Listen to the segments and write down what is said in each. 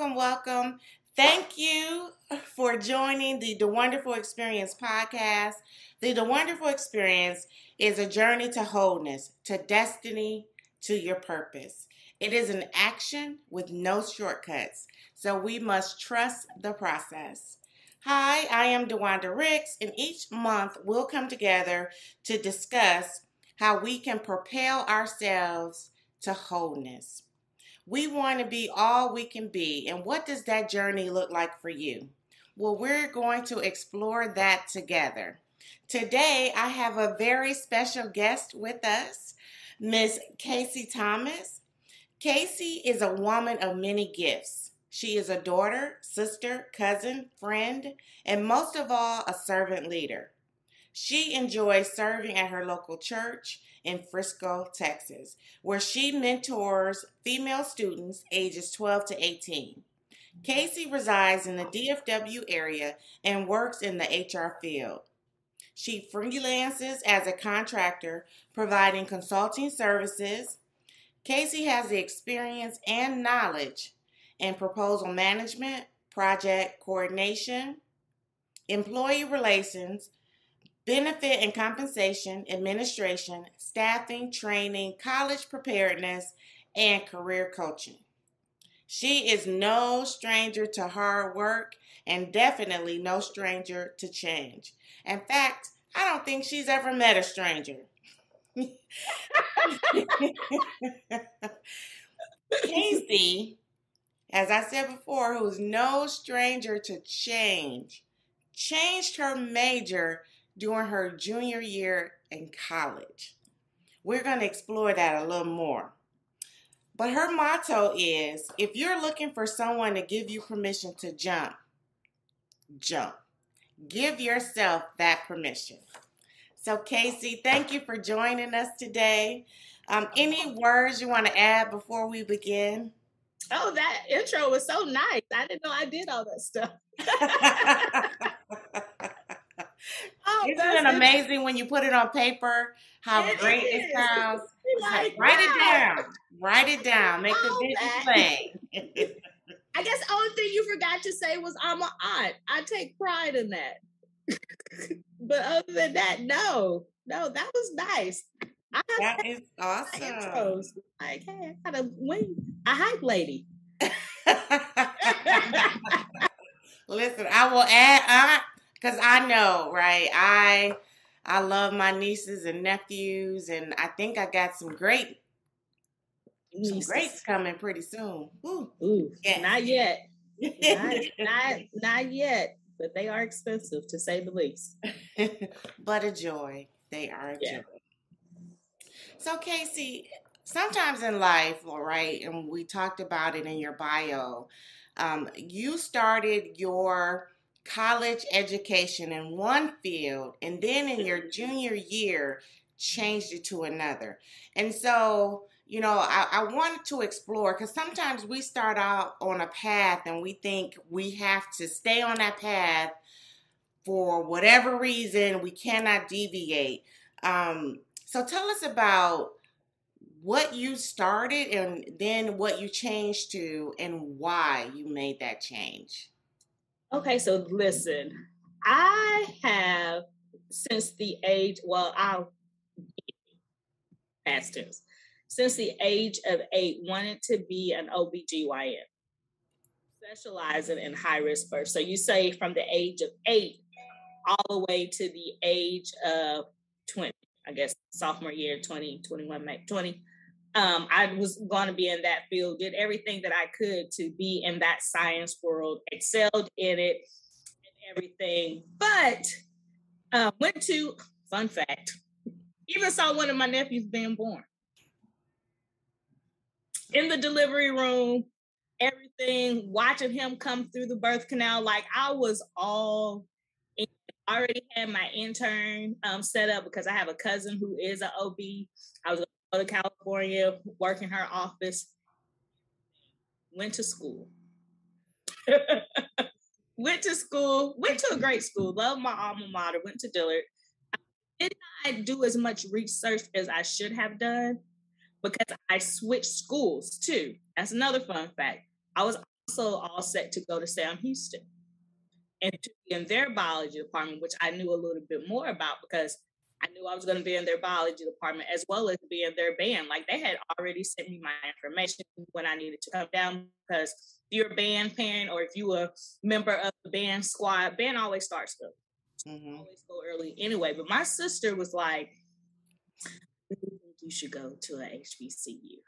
welcome, welcome. Thank you for joining the The Wonderful Experience podcast. The The Wonderful Experience is a journey to wholeness, to destiny, to your purpose. It is an action with no shortcuts, so we must trust the process. Hi, I am DeWanda Ricks, and each month we'll come together to discuss how we can propel ourselves to wholeness. We want to be all we can be. And what does that journey look like for you? Well, we're going to explore that together. Today, I have a very special guest with us, Miss Kasey Thomas. Kasey is a woman of many gifts. She is a daughter, sister, cousin, friend, and most of all, a servant leader. She enjoys serving at her local church in Frisco, Texas, where she mentors female students ages 12 to 18. Kasey resides in the DFW area and works in the HR field. She freelances as a contractor, providing consulting services. Casey has the experience and knowledge in proposal management, project coordination, employee relations, benefit and compensation, administration, staffing, training, college preparedness, and career coaching. She is no stranger to hard work and definitely no stranger to change. In fact, I don't think she's ever met a stranger. Kasey, as I said before, who is no stranger to change, changed her major during her junior year in college. We're going to explore that a little more. But her motto is if you're looking for someone to give you permission to jump, jump. Give yourself that permission. So, Kasey, thank you for joining us today. Um, any words you want to add before we begin? Oh, that intro was so nice. I didn't know I did all that stuff. Oh, Isn't it amazing when you put it on paper how it great is. it sounds? Like, write it down. Write it down. Make the vision plain. I guess the only thing you forgot to say was I'm an aunt. I take pride in that. but other than that, no. No, that was nice. I that is awesome. Intros. Like, hey, I got a wing, a hype lady. Listen, I will add aunt because I know, right? I I love my nieces and nephews, and I think I got some great some grapes coming pretty soon. Ooh, Ooh yeah. not yet. not, not, not yet, but they are expensive to say the least. but a joy. They are a yeah. joy. So, Kasey, sometimes in life, all right, and we talked about it in your bio, um, you started your college education in one field and then in your junior year changed it to another. And so, you know, I, I wanted to explore because sometimes we start out on a path and we think we have to stay on that path for whatever reason, we cannot deviate. Um, so tell us about what you started and then what you changed to and why you made that change. Okay, so listen, I have since the age, well, I'll past tense, since the age of eight, wanted to be an OBGYN, specializing in high risk birth. So you say from the age of eight all the way to the age of 20, I guess sophomore year, 20, 21, 20 um, I was going to be in that field, did everything that I could to be in that science world, excelled in it and everything. But uh, went to, fun fact, even saw one of my nephews being born. In the delivery room, everything, watching him come through the birth canal, like I was all. I already had my intern um, set up because I have a cousin who is an OB. I was going to California, work in her office, went to school. went to school, went to a great school, loved my alma mater, went to Dillard. I did not do as much research as I should have done because I switched schools too. That's another fun fact. I was also all set to go to Sam Houston and to be in their biology department, which I knew a little bit more about because I knew I was going to be in their biology department as well as be in their band. Like they had already sent me my information when I needed to come down because if you're a band parent or if you a member of the band squad, band always starts early. Mm-hmm. Always go early anyway. But my sister was like, you should go to a HBCU.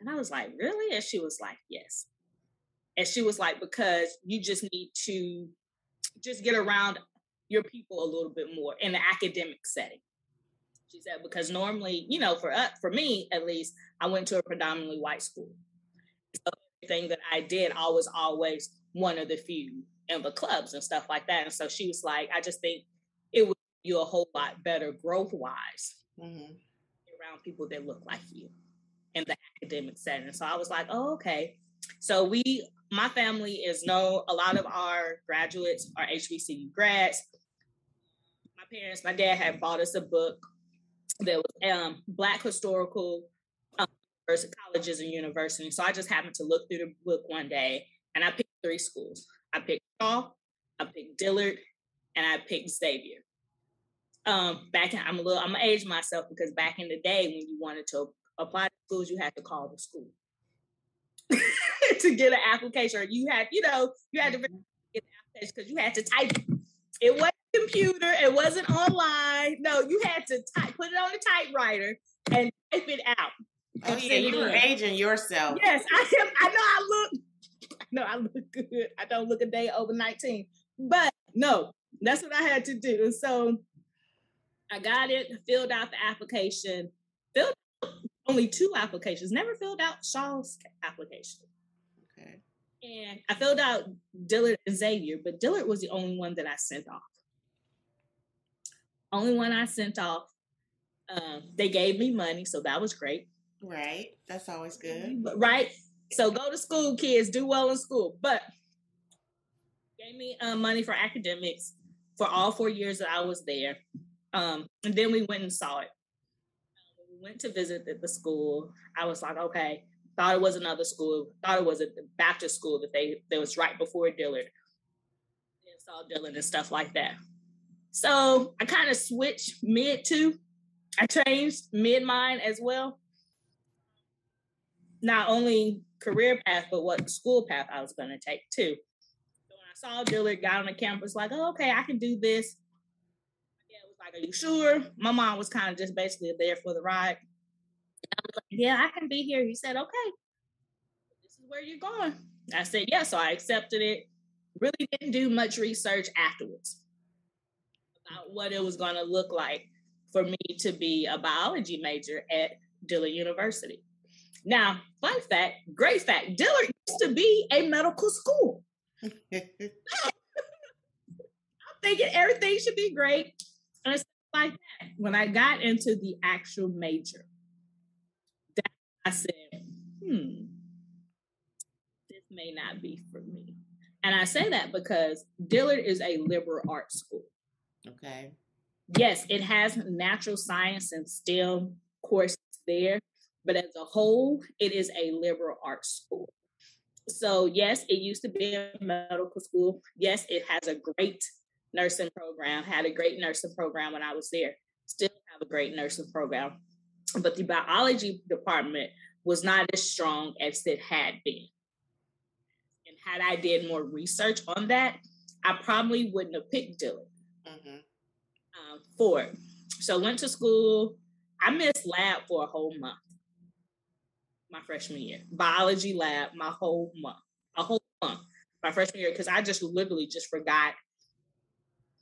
And I was like, really? And she was like, yes. And she was like, because you just need to just get around your people a little bit more in the academic setting. She said, because normally, you know, for us, for me at least, I went to a predominantly white school. So everything that I did, I was always one of the few in the clubs and stuff like that. And so she was like, I just think it would you a whole lot better growth wise mm-hmm. around people that look like you in the academic setting. So I was like, oh, okay. So we, my family is no, a lot of our graduates are HBCU grads. My parents, my dad had bought us a book that was um, Black historical um, colleges and universities. So I just happened to look through the book one day and I picked three schools. I picked Shaw, I picked Dillard, and I picked Xavier. Um, back in, I'm a little, I'm gonna age myself because back in the day when you wanted to apply to schools, you had to call the school to get an application, or you had, you know, you had to mm-hmm. get an application because you had to type. It wasn't computer, it wasn't online. No, you had to type, put it on a typewriter and type it out. Oh yeah, you were aging yourself. Yes, I am. I know I look. I know I look good. I don't look a day over nineteen, but no, that's what I had to do. So I got it, filled out the application, filled only two applications, never filled out Shaw's application. And I filled out Dillard and Xavier, but Dillard was the only one that I sent off. Only one I sent off. Um, they gave me money, so that was great. Right. That's always good. But, right. So go to school, kids. Do well in school. But gave me uh, money for academics for all four years that I was there. Um, and then we went and saw it We went to visit the, the school. I was like, okay, thought it was another school, thought it was a Baptist school that they that was right before Dillard. And saw Dillard and stuff like that. So I kind of switched mid to. I changed mid mind as well. Not only career path, but what school path I was going to take too. So when I saw Dillard, got on the campus, like, oh, okay, I can do this Yeah, it was like, Are you sure? My mom was kind of just basically there for the ride. I was like, Yeah, I can be here. He said, Okay, this is where you're going. I said, Yeah. So I accepted it. Really didn't do much research afterwards about what it was going to look like for me to be a biology major at Dillard University. Now, fun fact, great fact, Dillard used to be a medical school. I'm thinking everything should be great. And it's like that. When I got into the actual major, I said, hmm, this may not be for me. And I say that because Dillard is a liberal arts school. Okay. Yes, it has natural science and STEM courses there, but as a whole, it is a liberal arts school. So, yes, it used to be a medical school. Yes, it has a great nursing program, had a great nursing program when I was there, still have a great nursing program. But the biology department was not as strong as it had been. And had I did more research on that, I probably wouldn't have picked Dillard mm-hmm. um, for it. So went to school. I missed lab for a whole month, my freshman year. Biology lab, my whole month, a whole month, my freshman year, because I just literally just forgot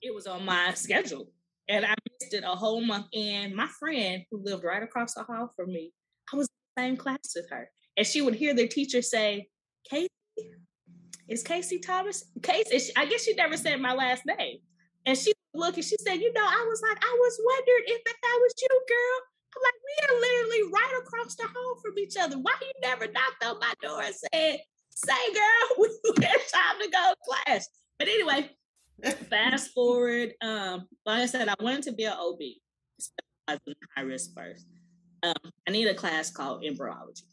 it was on my schedule. And I missed it a whole month. And my friend who lived right across the hall from me, I was in the same class with her. And she would hear the teacher say, Kasey, is Kasey Thomas? Kasey, I guess she never said my last name. And she looked and she said, You know, I was like, I was wondering if that was you, girl. I'm like, we are literally right across the hall from each other. Why you never knocked on my door and said, Say, girl, it's time to go to class? But anyway, Fast forward, um, like I said, I wanted to be an OB, specialized in high risk first. Um, I need a class called embryology.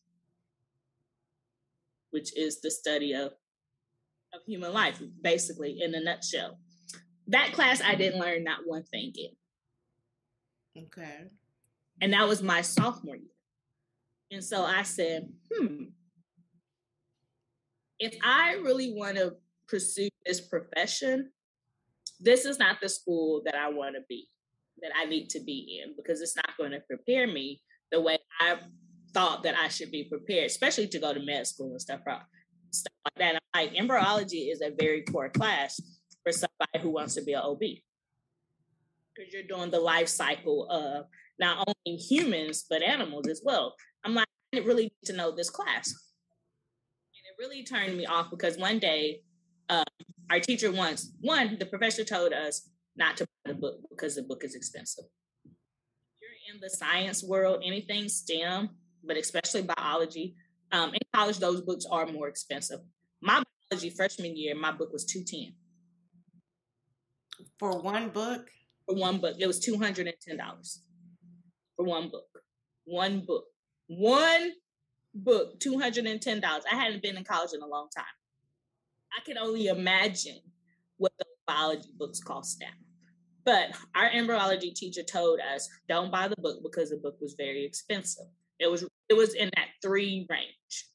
which is the study of of human life, basically in a nutshell. That class I didn't learn not one thing in. Okay. And that was my sophomore year. And so I said, hmm, if I really want to pursue this profession, this is not the school that I want to be, that I need to be in, because it's not going to prepare me the way I thought that I should be prepared, especially to go to med school and stuff, stuff like that. I'm like, embryology is a very core class for somebody who wants to be an OB. Because you're doing the life cycle of not only humans, but animals as well. I'm like, I didn't really need to know this class. And it really turned me off because one day, uh, our teacher once, one, the professor told us not to buy the book because the book is expensive. You're in the science world, anything STEM, but especially biology. Um, in college, those books are more expensive. My biology freshman year, my book was 210 For one book? For one book. It was $210 for one book. One book. One book, $210. I hadn't been in college in a long time. I can only imagine what the biology books cost now. But our embryology teacher told us don't buy the book because the book was very expensive. It was it was in that three range.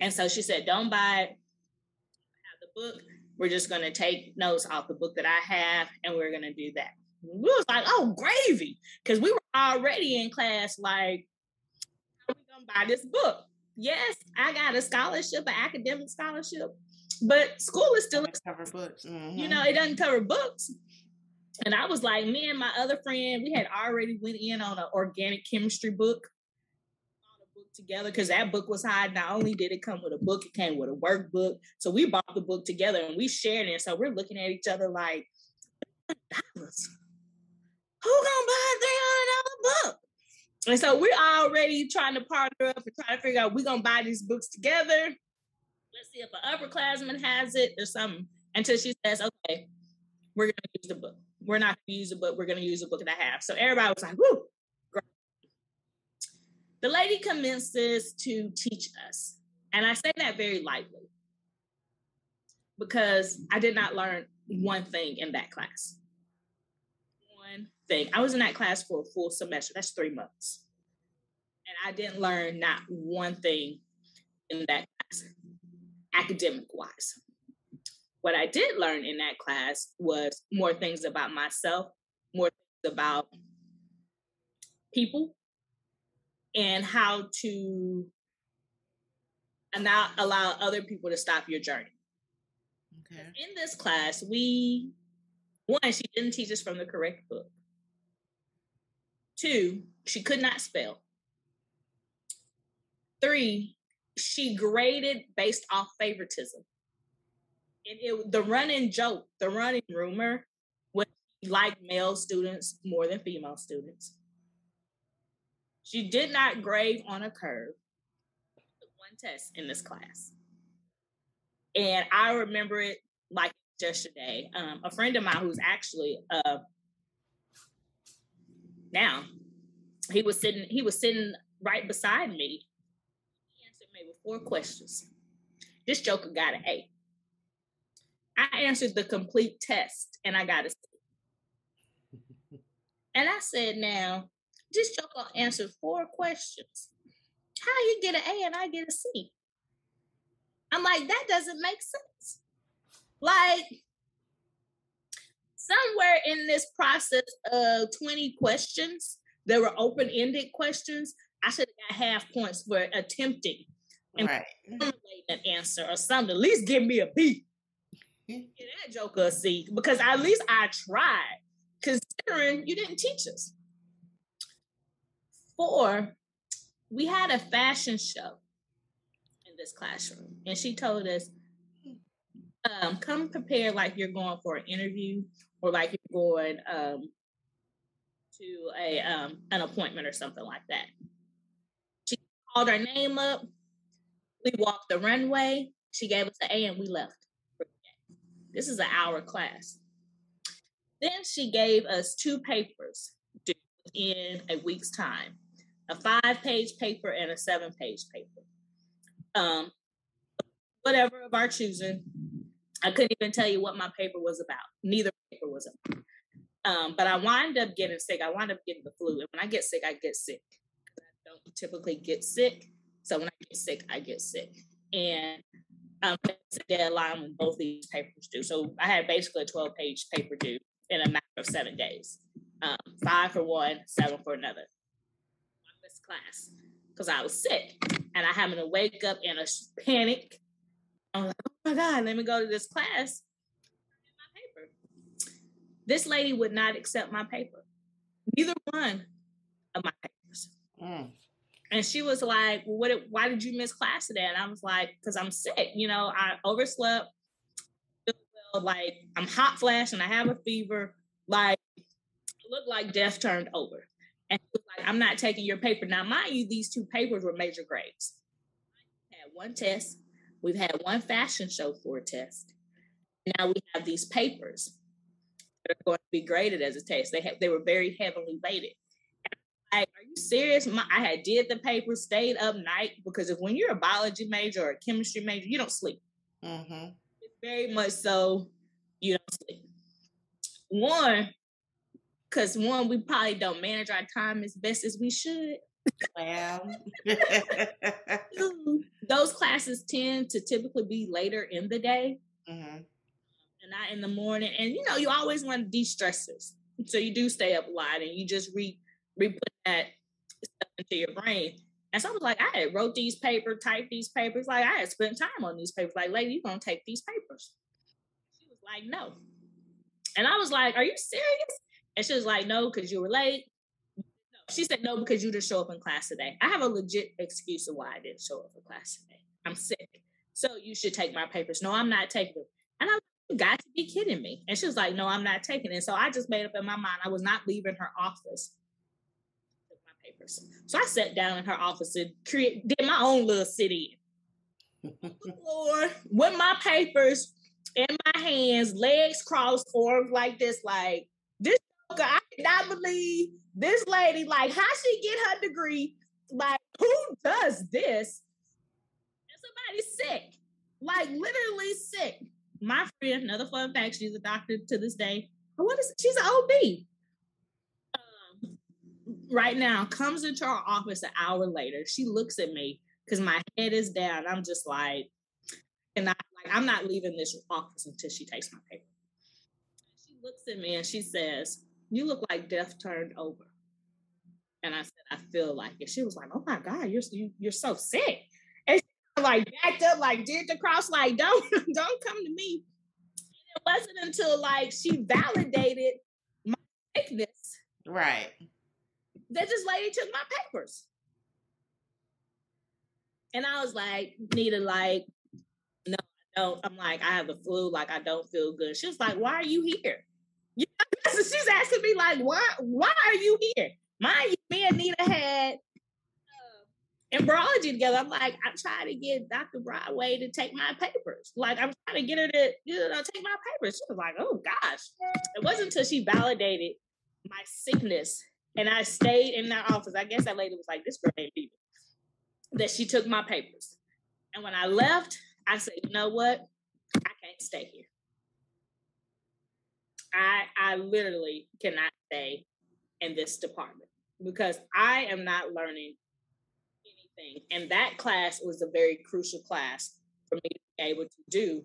And so she said, don't buy have the book. We're just gonna take notes off the book that I have and we're gonna do that. We was like, oh gravy. Cause we were already in class like, how are we gonna buy this book? Yes, I got a scholarship, an academic scholarship, but school is still cover books. Mm-hmm. You know, it doesn't cover books. And I was like, me and my other friend, we had already went in on an organic chemistry book together because that book was high. Not only did it come with a book, it came with a workbook. So we bought the book together and we shared it. So we're looking at each other like, dollars. Who gonna buy a three hundred dollar book? And so we're already trying to partner up and try to figure out we're gonna buy these books together. Let's see if an upperclassman has it or something. Until she says, okay, we're gonna use the book. We're not gonna use the book, we're gonna use the book that I have. So everybody was like, whoo, the lady commences to teach us. And I say that very lightly because I did not learn one thing in that class. Thing. I was in that class for a full semester. That's three months. And I didn't learn not one thing in that class, academic wise. What I did learn in that class was more things about myself, more things about people, and how to not allow other people to stop your journey. Okay. In this class, we one, she didn't teach us from the correct book. Two, she could not spell. Three, she graded based off favoritism. And it, the running joke, the running rumor was like male students more than female students. She did not grade on a curve. One test in this class. And I remember it like yesterday. Um, a friend of mine who's actually uh, now he was sitting he was sitting right beside me. He answered me with four questions. This joker got an A. I answered the complete test and I got a C. And I said, now, this joker answered four questions. How you get an A and I get a C? I'm like, that doesn't make sense. Like, somewhere in this process of 20 questions, there were open ended questions. I should have got half points for attempting and right. an answer or something. At least give me a B. Get that joker a C because at least I tried, considering you didn't teach us four, we had a fashion show in this classroom, and she told us, um, "Come prepared like you're going for an interview or like you're going um, to a um, an appointment or something like that." She called our name up. We walked the runway. She gave us an A, and we left. This is an hour class. Then she gave us two papers in a week's time a five page paper and a seven page paper. Um, whatever of our choosing. I couldn't even tell you what my paper was about. Neither paper was about. Um, but I wind up getting sick. I wind up getting the flu. And when I get sick, I get sick. I don't typically get sick. So when I get sick, I get sick. And um, it's a deadline when both these papers due. So I had basically a 12 page paper due in a matter of seven days. Um, five for one, seven for another. I missed class because I was sick and I happened to wake up in a panic. I'm like, my God, let me go to this class. My paper. This lady would not accept my paper. Neither one of my papers. Mm. And she was like, well, what, why did you miss class today? And I was like, because I'm sick. You know, I overslept. Like I'm hot flash and I have a fever. Like looked like death turned over. And like, I'm not taking your paper. Now, mind you, these two papers were major grades. We had one test. We've had one fashion show for a test. Now we have these papers that are going to be graded as a test. They have, they were very heavily weighted. Like, are you serious? My, I had did the paper, stayed up night because if when you're a biology major or a chemistry major, you don't sleep. Mm-hmm. It's very much so you don't sleep. One, because one, we probably don't manage our time as best as we should. Well, those classes tend to typically be later in the day mm-hmm. and not in the morning. And you know, you always want to de-stressors. So you do stay up a lot and you just re re put that stuff into your brain. And so I was like, I had wrote these papers, typed these papers, like I had spent time on these papers. Like, lady, you gonna take these papers? She was like, no. And I was like, Are you serious? And she was like, No, because you were late. She said, No, because you didn't show up in class today. I have a legit excuse of why I didn't show up for class today. I'm sick. So you should take my papers. No, I'm not taking them. And I you got to be kidding me. And she was like, No, I'm not taking it. So I just made up in my mind I was not leaving her office with my papers. So I sat down in her office and create did my own little city floor with my papers in my hands, legs crossed, arms like this, like. I cannot believe this lady. Like, how she get her degree? Like, who does this? And somebody's sick, like literally sick. My friend, another fun fact, she's a doctor to this day. What is? She's an OB um, right now comes into our office an hour later. She looks at me because my head is down. I'm just like, and I like I'm not leaving this office until she takes my paper. She looks at me and she says, "You look like death turned over." And I said, "I feel like it." She was like, "Oh my God, you're you, are you are so sick." And she like backed up, like did the cross, like don't don't come to me. And it wasn't until like she validated my sickness, right? that this lady took my papers. And I was like, Nita, like, no, I don't. I'm like, I have the flu, like I don't feel good. She was like, Why are you here? Know, she's asking me, like, why why are you here? My me and Nita had uh, together. I'm like, I'm trying to get Dr. Broadway to take my papers. Like, I'm trying to get her to, you know, take my papers. She was like, oh gosh. It wasn't until she validated my sickness and I stayed in that office. I guess that lady was like, this girl ain't leaving. That she took my papers. And when I left, I said, you know what? I can't stay here. I I literally cannot stay in this department because I am not learning anything. And that class was a very crucial class for me to be able to do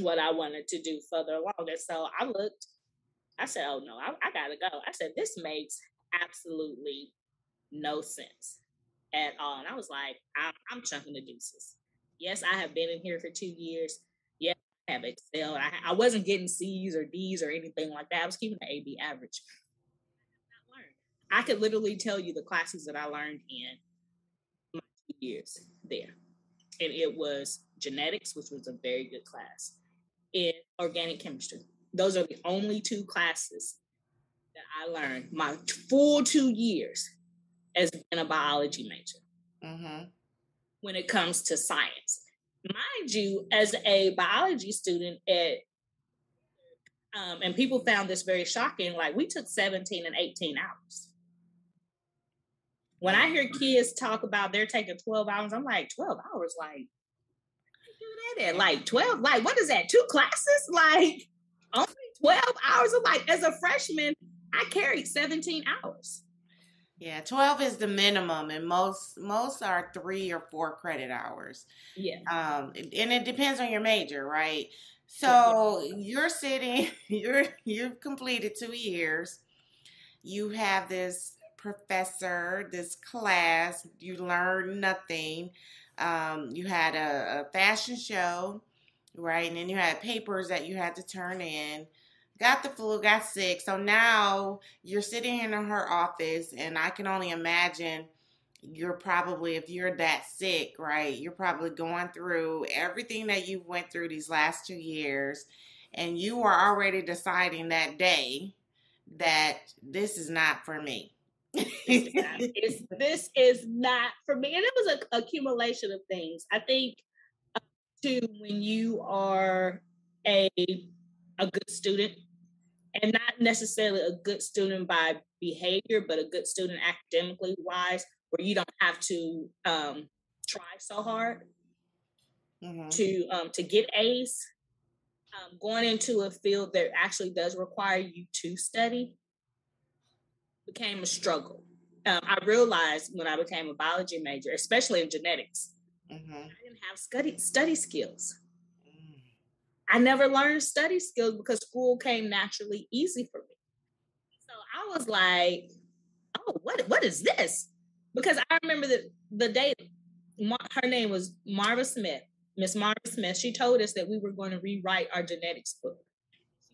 what I wanted to do further along. And so I looked I said, oh no, I, I gotta go. I said, this makes absolutely no sense at all. And I was like, I'm, I'm chunking the deuces. Yes, I have been in here for two years. Have excelled. I, I wasn't getting C's or D's or anything like that. I was keeping the AB average. I could literally tell you the classes that I learned in my two years there. And it was genetics, which was a very good class, and organic chemistry, those are the only two classes that I learned my full two years as being a biology major. Mm-hmm. When it comes to science, mind you, as a biology student at um, and people found this very shocking. Like we took 17 and 18 hours. When I hear kids talk about they're taking 12 hours, I'm like, 12 hours, like, do mad at? Like 12? Like, what is that? Two classes? Like, only 12 hours of like, as a freshman, I carried 17 hours. Yeah, 12 is the minimum and most most are 3 or 4 credit hours. Yeah. Um and it depends on your major, right? So yeah. you're sitting you're you've completed 2 years. You have this professor, this class, you learn nothing. Um, you had a, a fashion show, right? And then you had papers that you had to turn in got the flu, got sick. So now you're sitting in her office, and I can only imagine you're probably, if you're that sick, right, you're probably going through everything that you went through these last two years, and you are already deciding that day that this is not for me. it's, this is not for me. And it was an accumulation of things. I think, too, when you are a a good student and not necessarily a good student by behavior, but a good student academically wise, where you don't have to um, try so hard mm-hmm. to um, to get A's. Um, going into a field that actually does require you to study became a struggle. Um, I realized when I became a biology major, especially in genetics, mm-hmm. I didn't have study study skills. I never learned study skills because school came naturally easy for me. So I was like, oh, what, what is this? Because I remember the, the day her name was Marva Smith, Miss Marva Smith. She told us that we were going to rewrite our genetics book.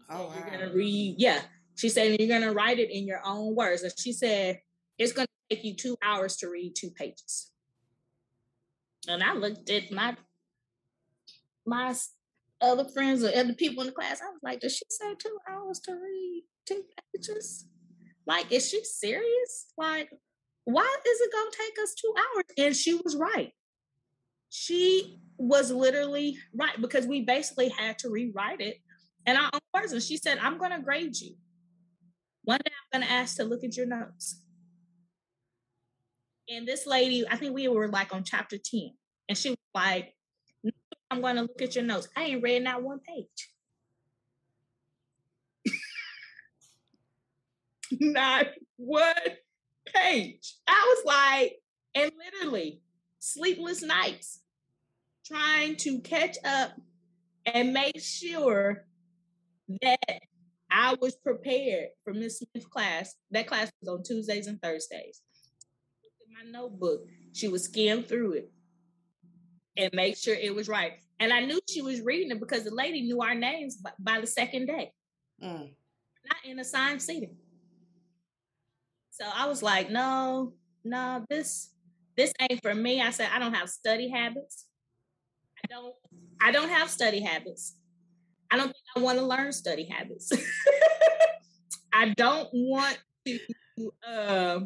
Oh, wow. You're to read, yeah. She said, you're going to write it in your own words. And she said, it's going to take you two hours to read two pages. And I looked at my my other friends or other people in the class. I was like, does she say two hours to read two pages? Like, is she serious? Like, why is it gonna take us two hours? And she was right. She was literally right because we basically had to rewrite it in our own. And she said, I'm gonna grade you. One day I'm gonna ask to look at your notes. And this lady, I think we were like on chapter 10, and she was like, I'm going to look at your notes. I ain't read not one page. not one page. I was like, and literally sleepless nights trying to catch up and make sure that I was prepared for Miss Smith's class. That class was on Tuesdays and Thursdays. my notebook. She would skim through it and make sure it was right. And I knew she was reading it because the lady knew our names by, by the second day, mm. not in assigned seating. So I was like, no, no, this this ain't for me. I said I don't have study habits. I don't I don't have study habits. I don't think I want to learn study habits. I don't want to uh,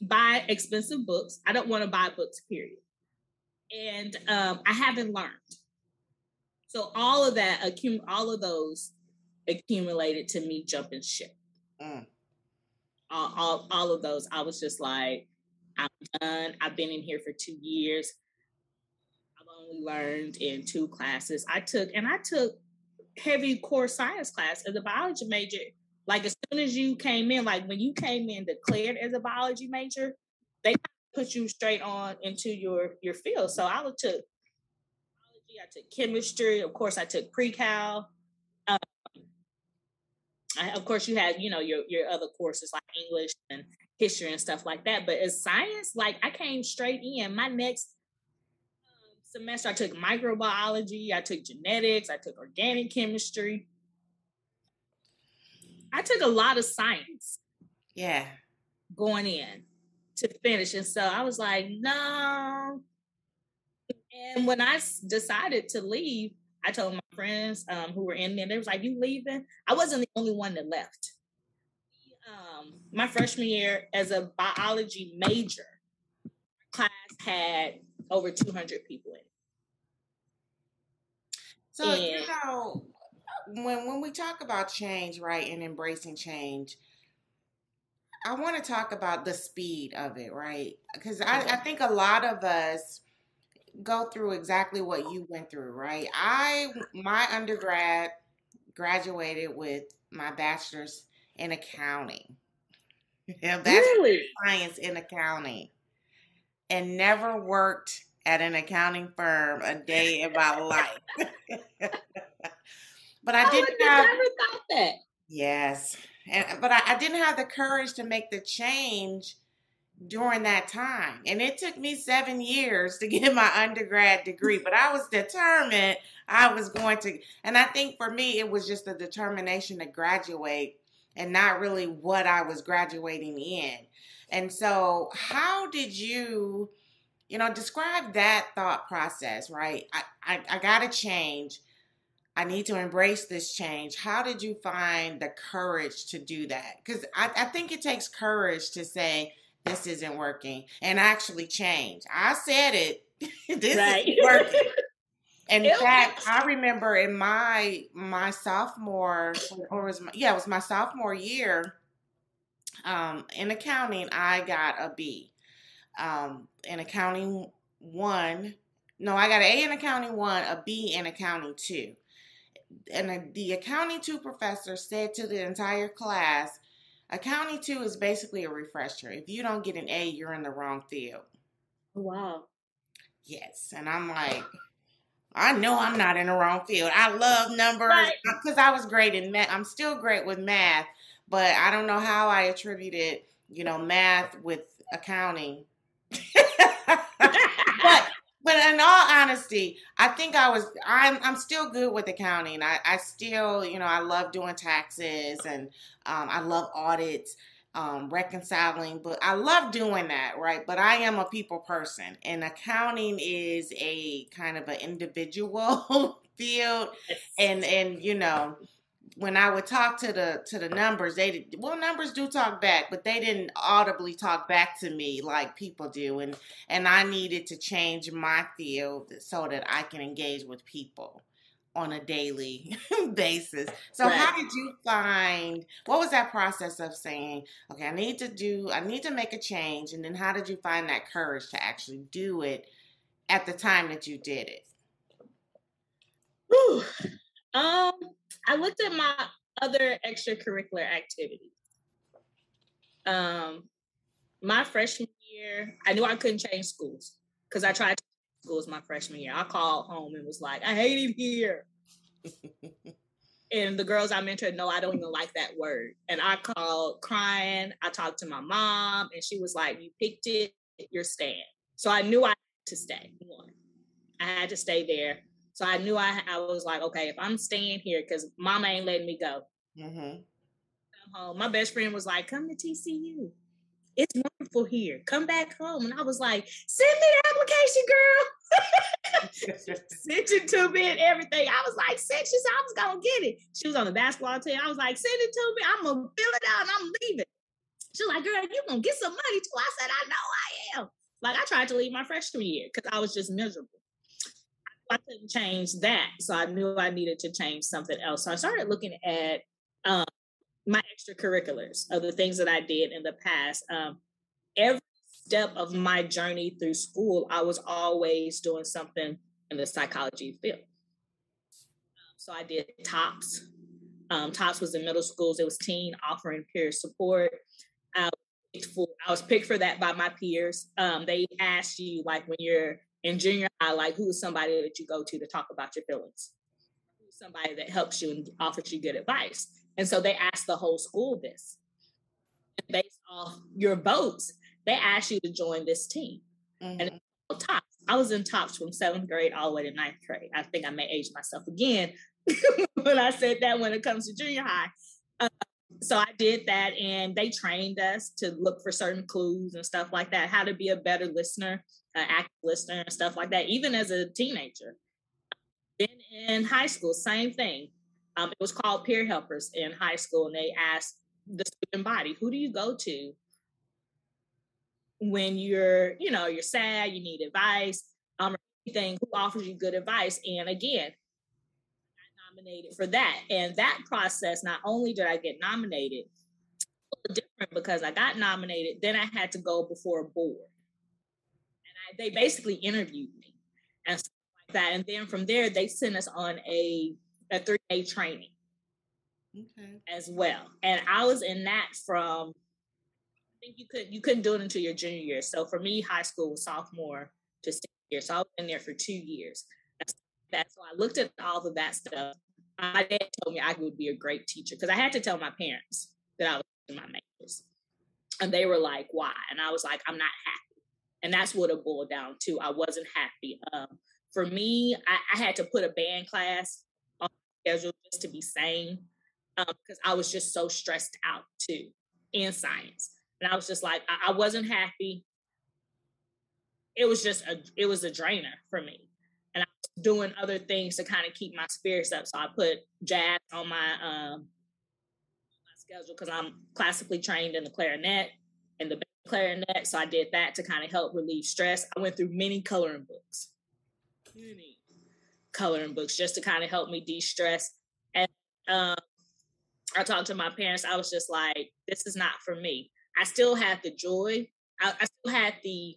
buy expensive books. I don't want to buy books, period and um, I haven't learned. So all of that, accum- all of those accumulated to me jumping ship. Mm. All, all, all of those, I was just like, I'm done. I've been in here for two years. I've only learned in two classes. I took, and I took heavy core science class as a biology major. Like as soon as you came in, like when you came in declared as a biology major, they put you straight on into your your field. So I took biology, I took chemistry, of course, I took pre-cal. Um, I, of course, you had you know your your other courses like English and history and stuff like that. But as science, like I came straight in. My next um, semester, I took microbiology, I took genetics, I took organic chemistry. I took a lot of science. Yeah. Going in to finish. And so I was like, no. And when I decided to leave, I told my friends um, who were in there, they was like, you leaving? I wasn't the only one that left. Um, my freshman year as a biology major, class had over 200 people in it. So, and, you know, when, when we talk about change, right, and embracing change, I want to talk about the speed of it, right? Because I, I think a lot of us go through exactly what you went through, right? I my undergrad graduated with my bachelor's in accounting. Yeah, really? science in accounting. And never worked at an accounting firm a day in my life. but I, oh, didn't have I never thought that. Yes. And but I, I didn't have the courage to make the change during that time. And it took me seven years to get my undergrad degree, but I was determined I was going to. And I think for me, it was just the determination to graduate and not really what I was graduating in. And so, how did you, you know, describe that thought process, right? I, I, I got to change. I need to embrace this change. How did you find the courage to do that? Because I, I think it takes courage to say, this isn't working and actually change. I said it. this right. is working. And in fact, I remember in my my sophomore or was my, yeah, it was my sophomore year um, in accounting, I got a B. Um, in accounting one, no, I got an A in accounting one, a B in accounting two. And the accounting two professor said to the entire class, accounting two is basically a refresher. If you don't get an A, you're in the wrong field. Oh, wow. Yes. And I'm like, I know I'm not in the wrong field. I love numbers because right. I was great in math. I'm still great with math, but I don't know how I attributed, you know, math with accounting. but in all honesty, I think I was I'm I'm still good with accounting. I, I still, you know, I love doing taxes and um, I love audits um, reconciling, but I love doing that, right? But I am a people person, and accounting is a kind of an individual field, and and you know, when I would talk to the to the numbers, they did, well numbers do talk back, but they didn't audibly talk back to me like people do, and and I needed to change my field so that I can engage with people on a daily basis. So right. how did you find what was that process of saying, okay, I need to do I need to make a change and then how did you find that courage to actually do it at the time that you did it? Whew. Um I looked at my other extracurricular activities. Um my freshman year, I knew I couldn't change schools because I tried to change schools my freshman year. I called home and was like, I hate it here. and the girls I mentored, no, I don't even like that word. And I called crying. I talked to my mom, and she was like, You picked it, you're staying. So I knew I had to stay. One, I had to stay there. So I knew I, I was like, okay, if I'm staying here, because mama ain't letting me go. Mm-hmm. Home. My best friend was like, come to TCU it's wonderful here. Come back home. And I was like, send me the application, girl. sent it to me and everything. I was like, send she said I was gonna get it. She was on the basketball team. I was like, send it to me. I'm gonna fill it out and I'm leaving. She was like, girl, you gonna get some money too. I said, I know I am. Like I tried to leave my freshman year because I was just miserable. I couldn't change that. So I knew I needed to change something else. So I started looking at um, my extracurriculars of the things that I did in the past. Um, every step of my journey through school, I was always doing something in the psychology field. so I did TOPS. Um, TOPS was in middle schools. It was teen offering peer support. I was, for, I was picked for that by my peers. Um, they asked you, like when you're in junior high, like who's somebody that you go to to talk about your feelings? Who's somebody that helps you and offers you good advice? And so they asked the whole school this. And based off your votes, they asked you to join this team. Mm-hmm. And tops. I was in tops from seventh grade all the way to ninth grade. I think I may age myself again when I said that when it comes to junior high. Uh, so I did that, and they trained us to look for certain clues and stuff like that, how to be a better listener, an active listener, and stuff like that, even as a teenager. Then in high school, same thing. Um, it was called peer helpers in high school, and they asked the student body, "Who do you go to when you're, you know, you're sad, you need advice, um, or anything? Who offers you good advice?" And again, I nominated for that, and that process. Not only did I get nominated, different because I got nominated, then I had to go before a board, they basically interviewed me. and stuff like that. And then from there, they sent us on a a three day training okay. as well. And I was in that from I think you could you couldn't do it until your junior year. So for me, high school was sophomore to senior year. So I was in there for two years. That so I looked at all of that stuff. My dad told me I would be a great teacher because I had to tell my parents that I was in my majors. And they were like, why? And I was like, I'm not happy. And that's what it boiled down to. I wasn't happy. Um, for me, I, I, had to put a band class on schedule just to be sane because um, I was just so stressed out too in science. And I was just like, I, I wasn't happy. It was just a, it was a drainer for me. And I was doing other things to kind of keep my spirits up. So I put jazz on my um, schedule because I'm classically trained in the clarinet clarinet. So I did that to kind of help relieve stress. I went through many coloring books, many coloring books just to kind of help me de-stress. And um, I talked to my parents. I was just like, this is not for me. I still had the joy. I, I still had the,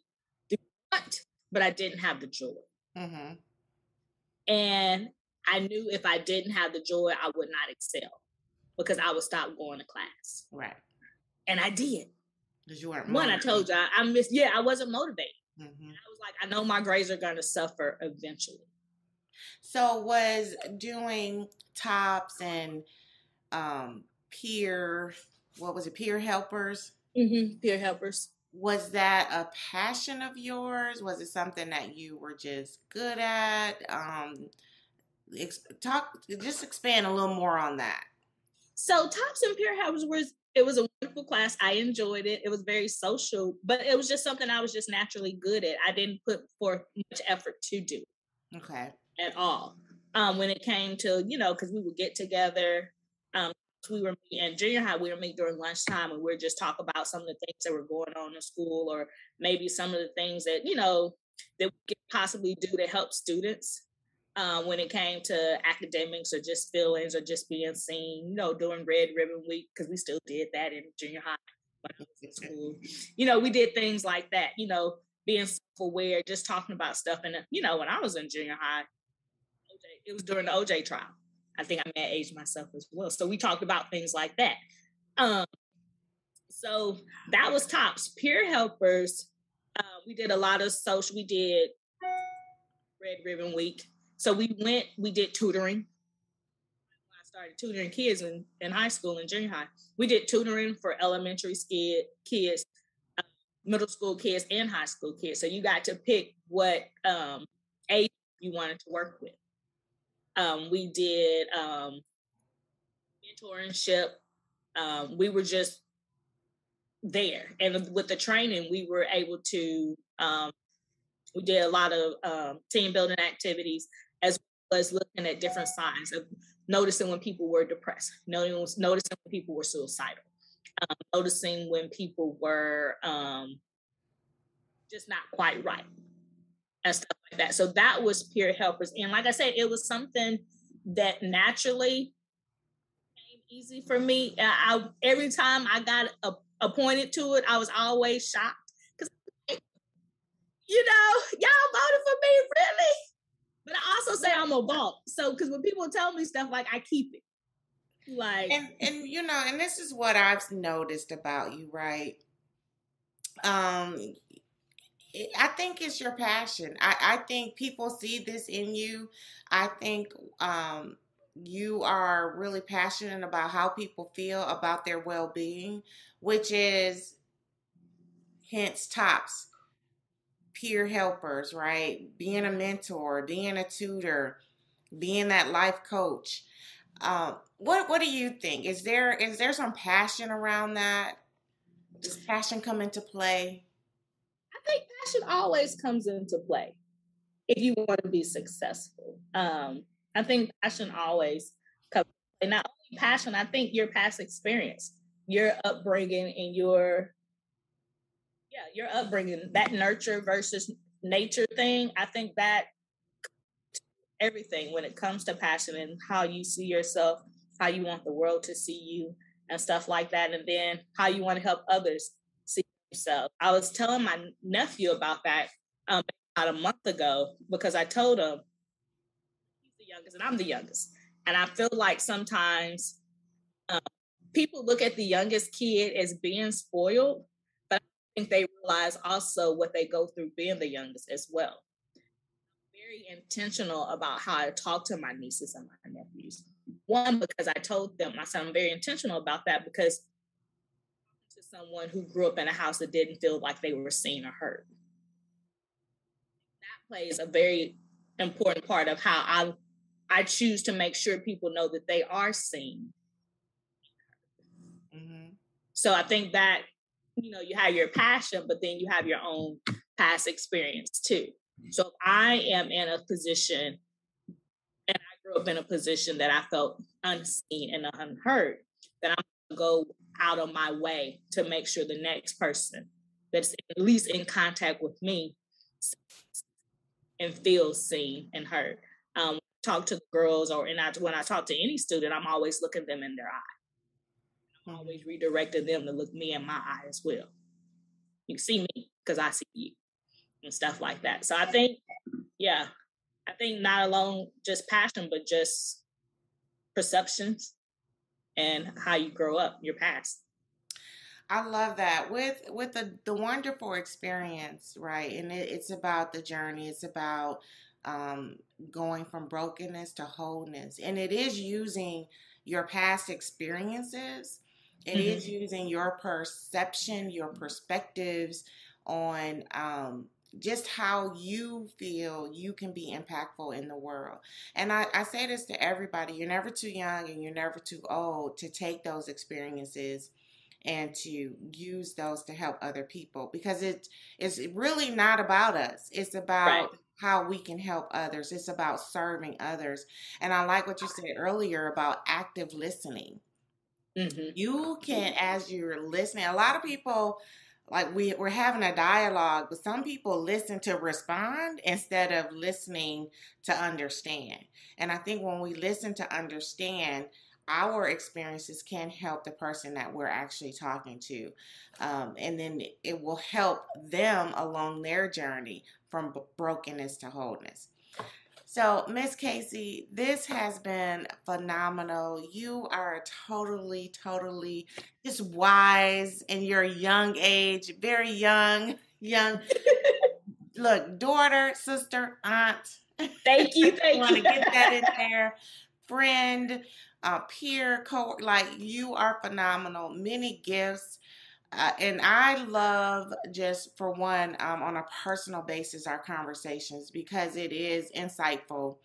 the want, but I didn't have the joy. Mm-hmm. And I knew if I didn't have the joy, I would not excel because I would stop going to class. Right. And I did. Because you weren't One, I told you, I, I missed, yeah, I wasn't motivated. Mm-hmm. I was like, I know my grades are going to suffer eventually. So was doing tops and um, peer, what was it, peer helpers? Mm-hmm. Peer helpers. Was that a passion of yours? Was it something that you were just good at? Um, talk, just expand a little more on that. So Tops and Peer Helpers was it was a wonderful class. I enjoyed it. It was very social, but it was just something I was just naturally good at. I didn't put forth much effort to do. Okay. At all. Um, when it came to, you know, because we would get together. Um, we were in junior high, we were meet during lunchtime and we are just talk about some of the things that were going on in school or maybe some of the things that, you know, that we could possibly do to help students um, when it came to academics or just feelings or just being seen, you know, during Red Ribbon Week, because we still did that in junior high school. You know, we did things like that, you know, being self-aware, just talking about stuff. And, you know, when I was in junior high, it was during the OJ trial. I think I may have aged myself as well. So we talked about things like that. Um, so that was tops. Peer helpers, uh, we did a lot of social, we did Red Ribbon Week. So we went, we did tutoring. I started tutoring kids in, in high school and junior high. We did tutoring for elementary skid, kids, uh, middle school kids, and high school kids. So you got to pick what um, age you wanted to work with. Um, we did um, mentorship. Um, we were just there, and with the training, we were able to. Um, we did a lot of um, team building activities as well as looking at different signs of noticing when people were depressed, noticing, when people were suicidal, um, noticing when people were um, just not quite right and stuff like that. So that was peer helpers. And like I said, it was something that naturally came easy for me. I, every time I got a, appointed to it, I was always shocked because, you know, y'all voted for me, really? But I also say I'm a vault. So because when people tell me stuff like I keep it. Like and and you know, and this is what I've noticed about you, right? Um I think it's your passion. I, I think people see this in you. I think um, you are really passionate about how people feel about their well being, which is hence tops peer helpers, right? Being a mentor, being a tutor, being that life coach. Um, what what do you think? Is there is there some passion around that? Does passion come into play? I think passion always comes into play if you want to be successful. Um, I think passion always comes. And not only passion, I think your past experience, your upbringing, and your yeah, your upbringing, that nurture versus nature thing, I think that everything when it comes to passion and how you see yourself, how you want the world to see you, and stuff like that, and then how you want to help others see yourself. I was telling my nephew about that um, about a month ago because I told him he's the youngest and I'm the youngest. And I feel like sometimes um, people look at the youngest kid as being spoiled, think they realize also what they go through being the youngest as well. Very intentional about how I talk to my nieces and my nephews. One, because I told them, I'm very intentional about that because to someone who grew up in a house that didn't feel like they were seen or heard. That plays a very important part of how I I choose to make sure people know that they are seen. Mm-hmm. So I think that you know you have your passion, but then you have your own past experience too. So if I am in a position, and I grew up in a position that I felt unseen and unheard, then I'm gonna go out of my way to make sure the next person that's at least in contact with me and feels seen and heard. Um, talk to the girls or and I, when I talk to any student, I'm always looking them in their eye. Always redirecting them to look me in my eye as well. You see me because I see you and stuff like that. So I think, yeah, I think not alone just passion, but just perceptions and how you grow up, your past. I love that with with the the wonderful experience, right? And it, it's about the journey. It's about um, going from brokenness to wholeness. And it is using your past experiences, It mm-hmm. is using your perception, your perspectives on um, just how you feel you can be impactful in the world. And I, I say this to everybody you're never too young and you're never too old to take those experiences and to use those to help other people because it is really not about us. It's about right how we can help others. It's about serving others. And I like what you said earlier about active listening. Mm-hmm. You can, as you're listening, a lot of people, like we, we're having a dialogue, but some people listen to respond instead of listening to understand. And I think when we listen to understand, our experiences can help the person that we're actually talking to. Um, and then it will help them along their journey from brokenness to wholeness. So, Miss Kasey, this has been phenomenal. You are totally, totally just wise in your young age, very young, young. Look, daughter, sister, aunt. Thank you. Thank you. Want to get that in there, friend, uh, peer, co. Like you are phenomenal. Many gifts uh, and I love just for one, um, on a personal basis, our conversations because it is insightful.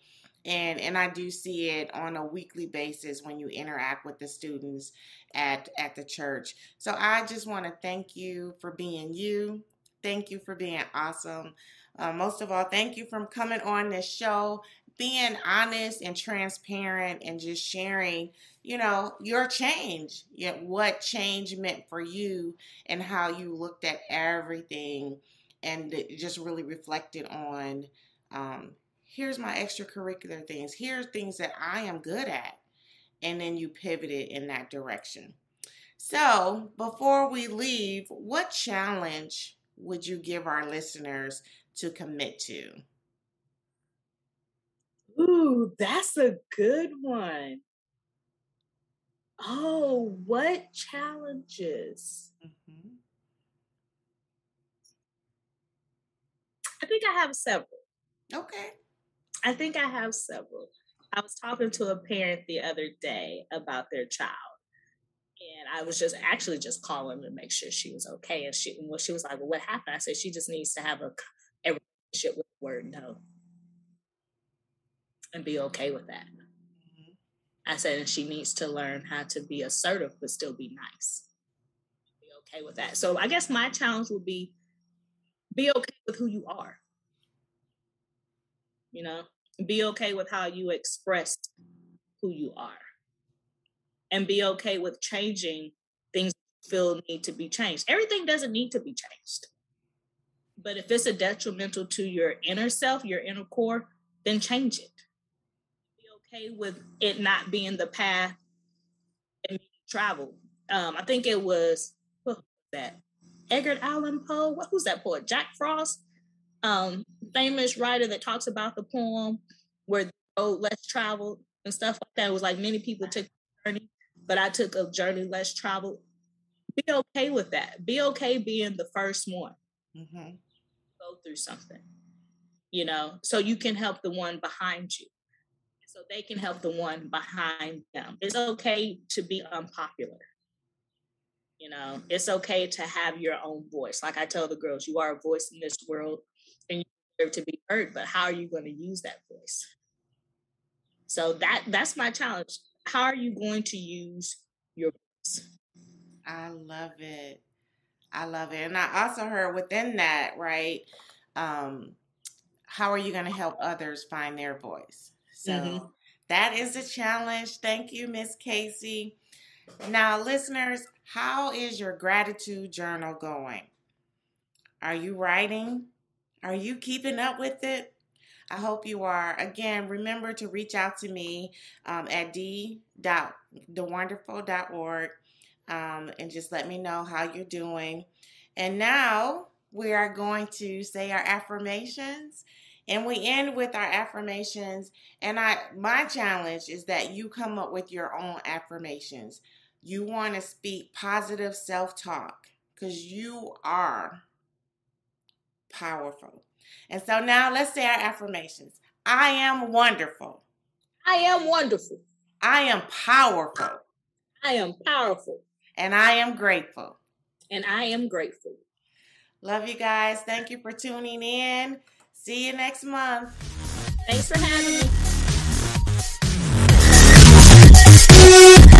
And, and I do see it on a weekly basis when you interact with the students at, at the church. So I just want to thank you for being you. Thank you for being awesome. Uh, most of all, thank you for coming on this show, being honest and transparent, and just sharing you know, your change, yet what change meant for you and how you looked at everything and just really reflected on um, here's my extracurricular things, here's things that I am good at. And then you pivoted in that direction. So, before we leave, what challenge would you give our listeners to commit to? Ooh, that's a good one. Oh, what challenges? Mm-hmm. I think I have several. Okay. I think I have several. I was talking to a parent the other day about their child. And I was just actually just calling to make sure she was okay. And she, well, she was like, "Well, what happened?" I said, "She just needs to have a, a relationship with the word no, and be okay with that." I said, and she needs to learn how to be assertive but still be nice. Be okay with that. So I guess my challenge would be be okay with who you are. You know, be okay with how you express who you are. And be okay with changing things feel need to be changed. Everything doesn't need to be changed. But if it's a detrimental to your inner self, your inner core, then change it okay with it not being the path and travel. Um, I think it was what was that Edgar Allan Poe. What, who's that poet? Jack Frost. um, famous writer that talks about the poem where oh less travel and stuff like that. It was like many people took a journey, but I took a journey less traveled. Be okay with that. Be okay being the first one. Mm-hmm. Go through something, you know, so you can help the one behind you. So they can help the one behind them. It's okay to be unpopular. You know, it's okay to have your own voice. Like I tell the girls, you are a voice in this world and you deserve to be heard, but how are you going to use that voice? So that that's my challenge. How are you going to use your voice? I love it. I love it. And I also heard within that, right? Um, how are you going to help others find their voice? So mm-hmm. that is a challenge. Thank you, Miss Kasey. Now, listeners, how is your gratitude journal going? Are you writing? Are you keeping up with it? I hope you are. Again, remember to reach out to me um, at d.thewonderful.org um, and just let me know how you're doing. And now we are going to say our affirmations. And we end with our affirmations. And I my challenge is that you come up with your own affirmations. You want to speak positive self-talk because you are powerful. And so now let's say our affirmations. I am wonderful. I am wonderful. I am powerful. I am powerful. And I am grateful. And I am grateful. Love you guys. Thank you for tuning in. See you next month. Thanks for having me.